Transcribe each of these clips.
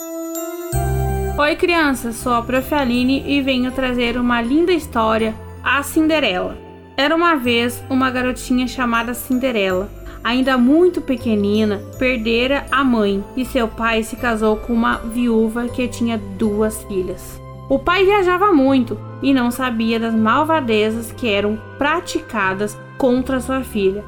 Oi, crianças, sou a Prof. Aline e venho trazer uma linda história, A Cinderela. Era uma vez uma garotinha chamada Cinderela. Ainda muito pequenina, perdera a mãe e seu pai se casou com uma viúva que tinha duas filhas. O pai viajava muito e não sabia das malvadezas que eram praticadas contra sua filha.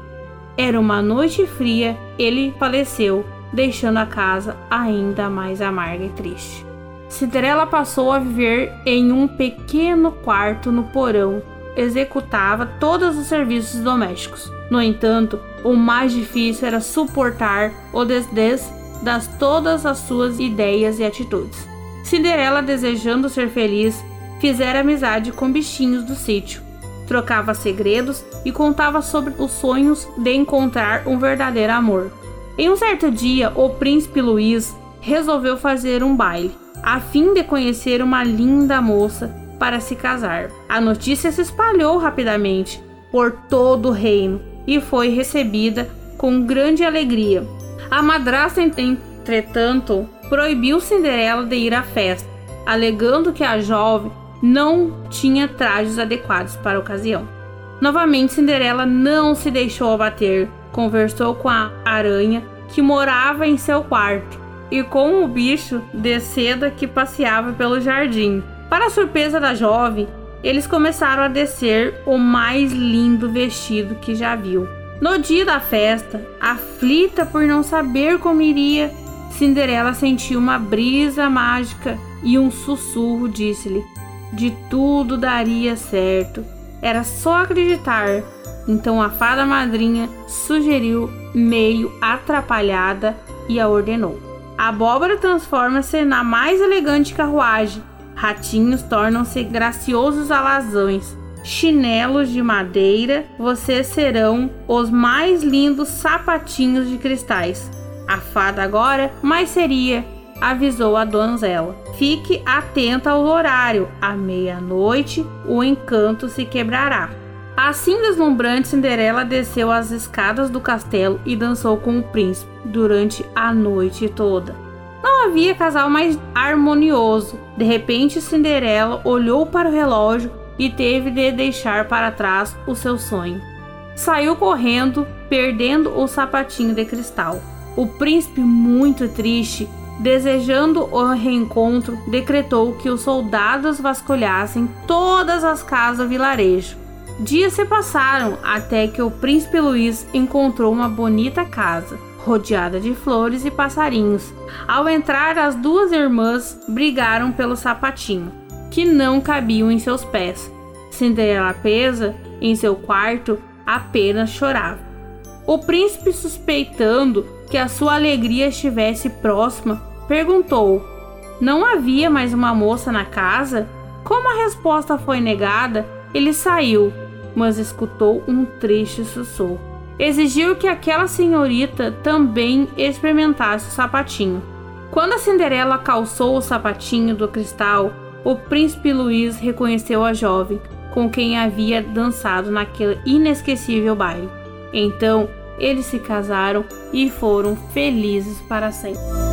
Era uma noite fria, ele faleceu, deixando a casa ainda mais amarga e triste. Cinderela passou a viver em um pequeno quarto no porão. Executava todos os serviços domésticos. No entanto, o mais difícil era suportar o desdém das todas as suas ideias e atitudes. Cinderela, desejando ser feliz, fizera amizade com bichinhos do sítio, trocava segredos e contava sobre os sonhos de encontrar um verdadeiro amor. Em um certo dia, o príncipe Luiz resolveu fazer um baile a fim de conhecer uma linda moça para se casar. A notícia se espalhou rapidamente por todo o reino e foi recebida com grande alegria. A madrasta, entretanto, proibiu Cinderela de ir à festa, alegando que a jovem não tinha trajes adequados para a ocasião. Novamente, Cinderela não se deixou abater, conversou com a aranha que morava em seu quarto e com o bicho de seda que passeava pelo jardim. Para a surpresa da jovem, eles começaram a descer o mais lindo vestido que já viu. No dia da festa, aflita por não saber como iria, Cinderela sentiu uma brisa mágica e um sussurro disse-lhe: de tudo daria certo. Era só acreditar. Então a fada madrinha sugeriu, meio atrapalhada, e a ordenou. A abóbora transforma-se na mais elegante carruagem. Ratinhos tornam-se graciosos alazões. Chinelos de madeira, vocês serão os mais lindos sapatinhos de cristais. A fada agora mais seria, avisou a donzela. Fique atenta ao horário. À meia-noite, o encanto se quebrará. Assim deslumbrante, Cinderela desceu as escadas do castelo e dançou com o príncipe durante a noite toda. Não havia casal mais harmonioso. De repente, Cinderela olhou para o relógio e teve de deixar para trás o seu sonho. Saiu correndo, perdendo o sapatinho de cristal. O príncipe, muito triste, desejando o reencontro, decretou que os soldados vasculhassem todas as casas do vilarejo Dias se passaram até que o príncipe Luiz encontrou uma bonita casa, rodeada de flores e passarinhos. Ao entrar, as duas irmãs brigaram pelo sapatinho, que não cabiam em seus pés. Cinderela presa em seu quarto apenas chorava. O príncipe, suspeitando que a sua alegria estivesse próxima, perguntou: Não havia mais uma moça na casa? Como a resposta foi negada, ele saiu mas escutou um triste sussurro. Exigiu que aquela senhorita também experimentasse o sapatinho. Quando a Cinderela calçou o sapatinho do cristal, o príncipe Luiz reconheceu a jovem com quem havia dançado naquele inesquecível baile. Então, eles se casaram e foram felizes para sempre.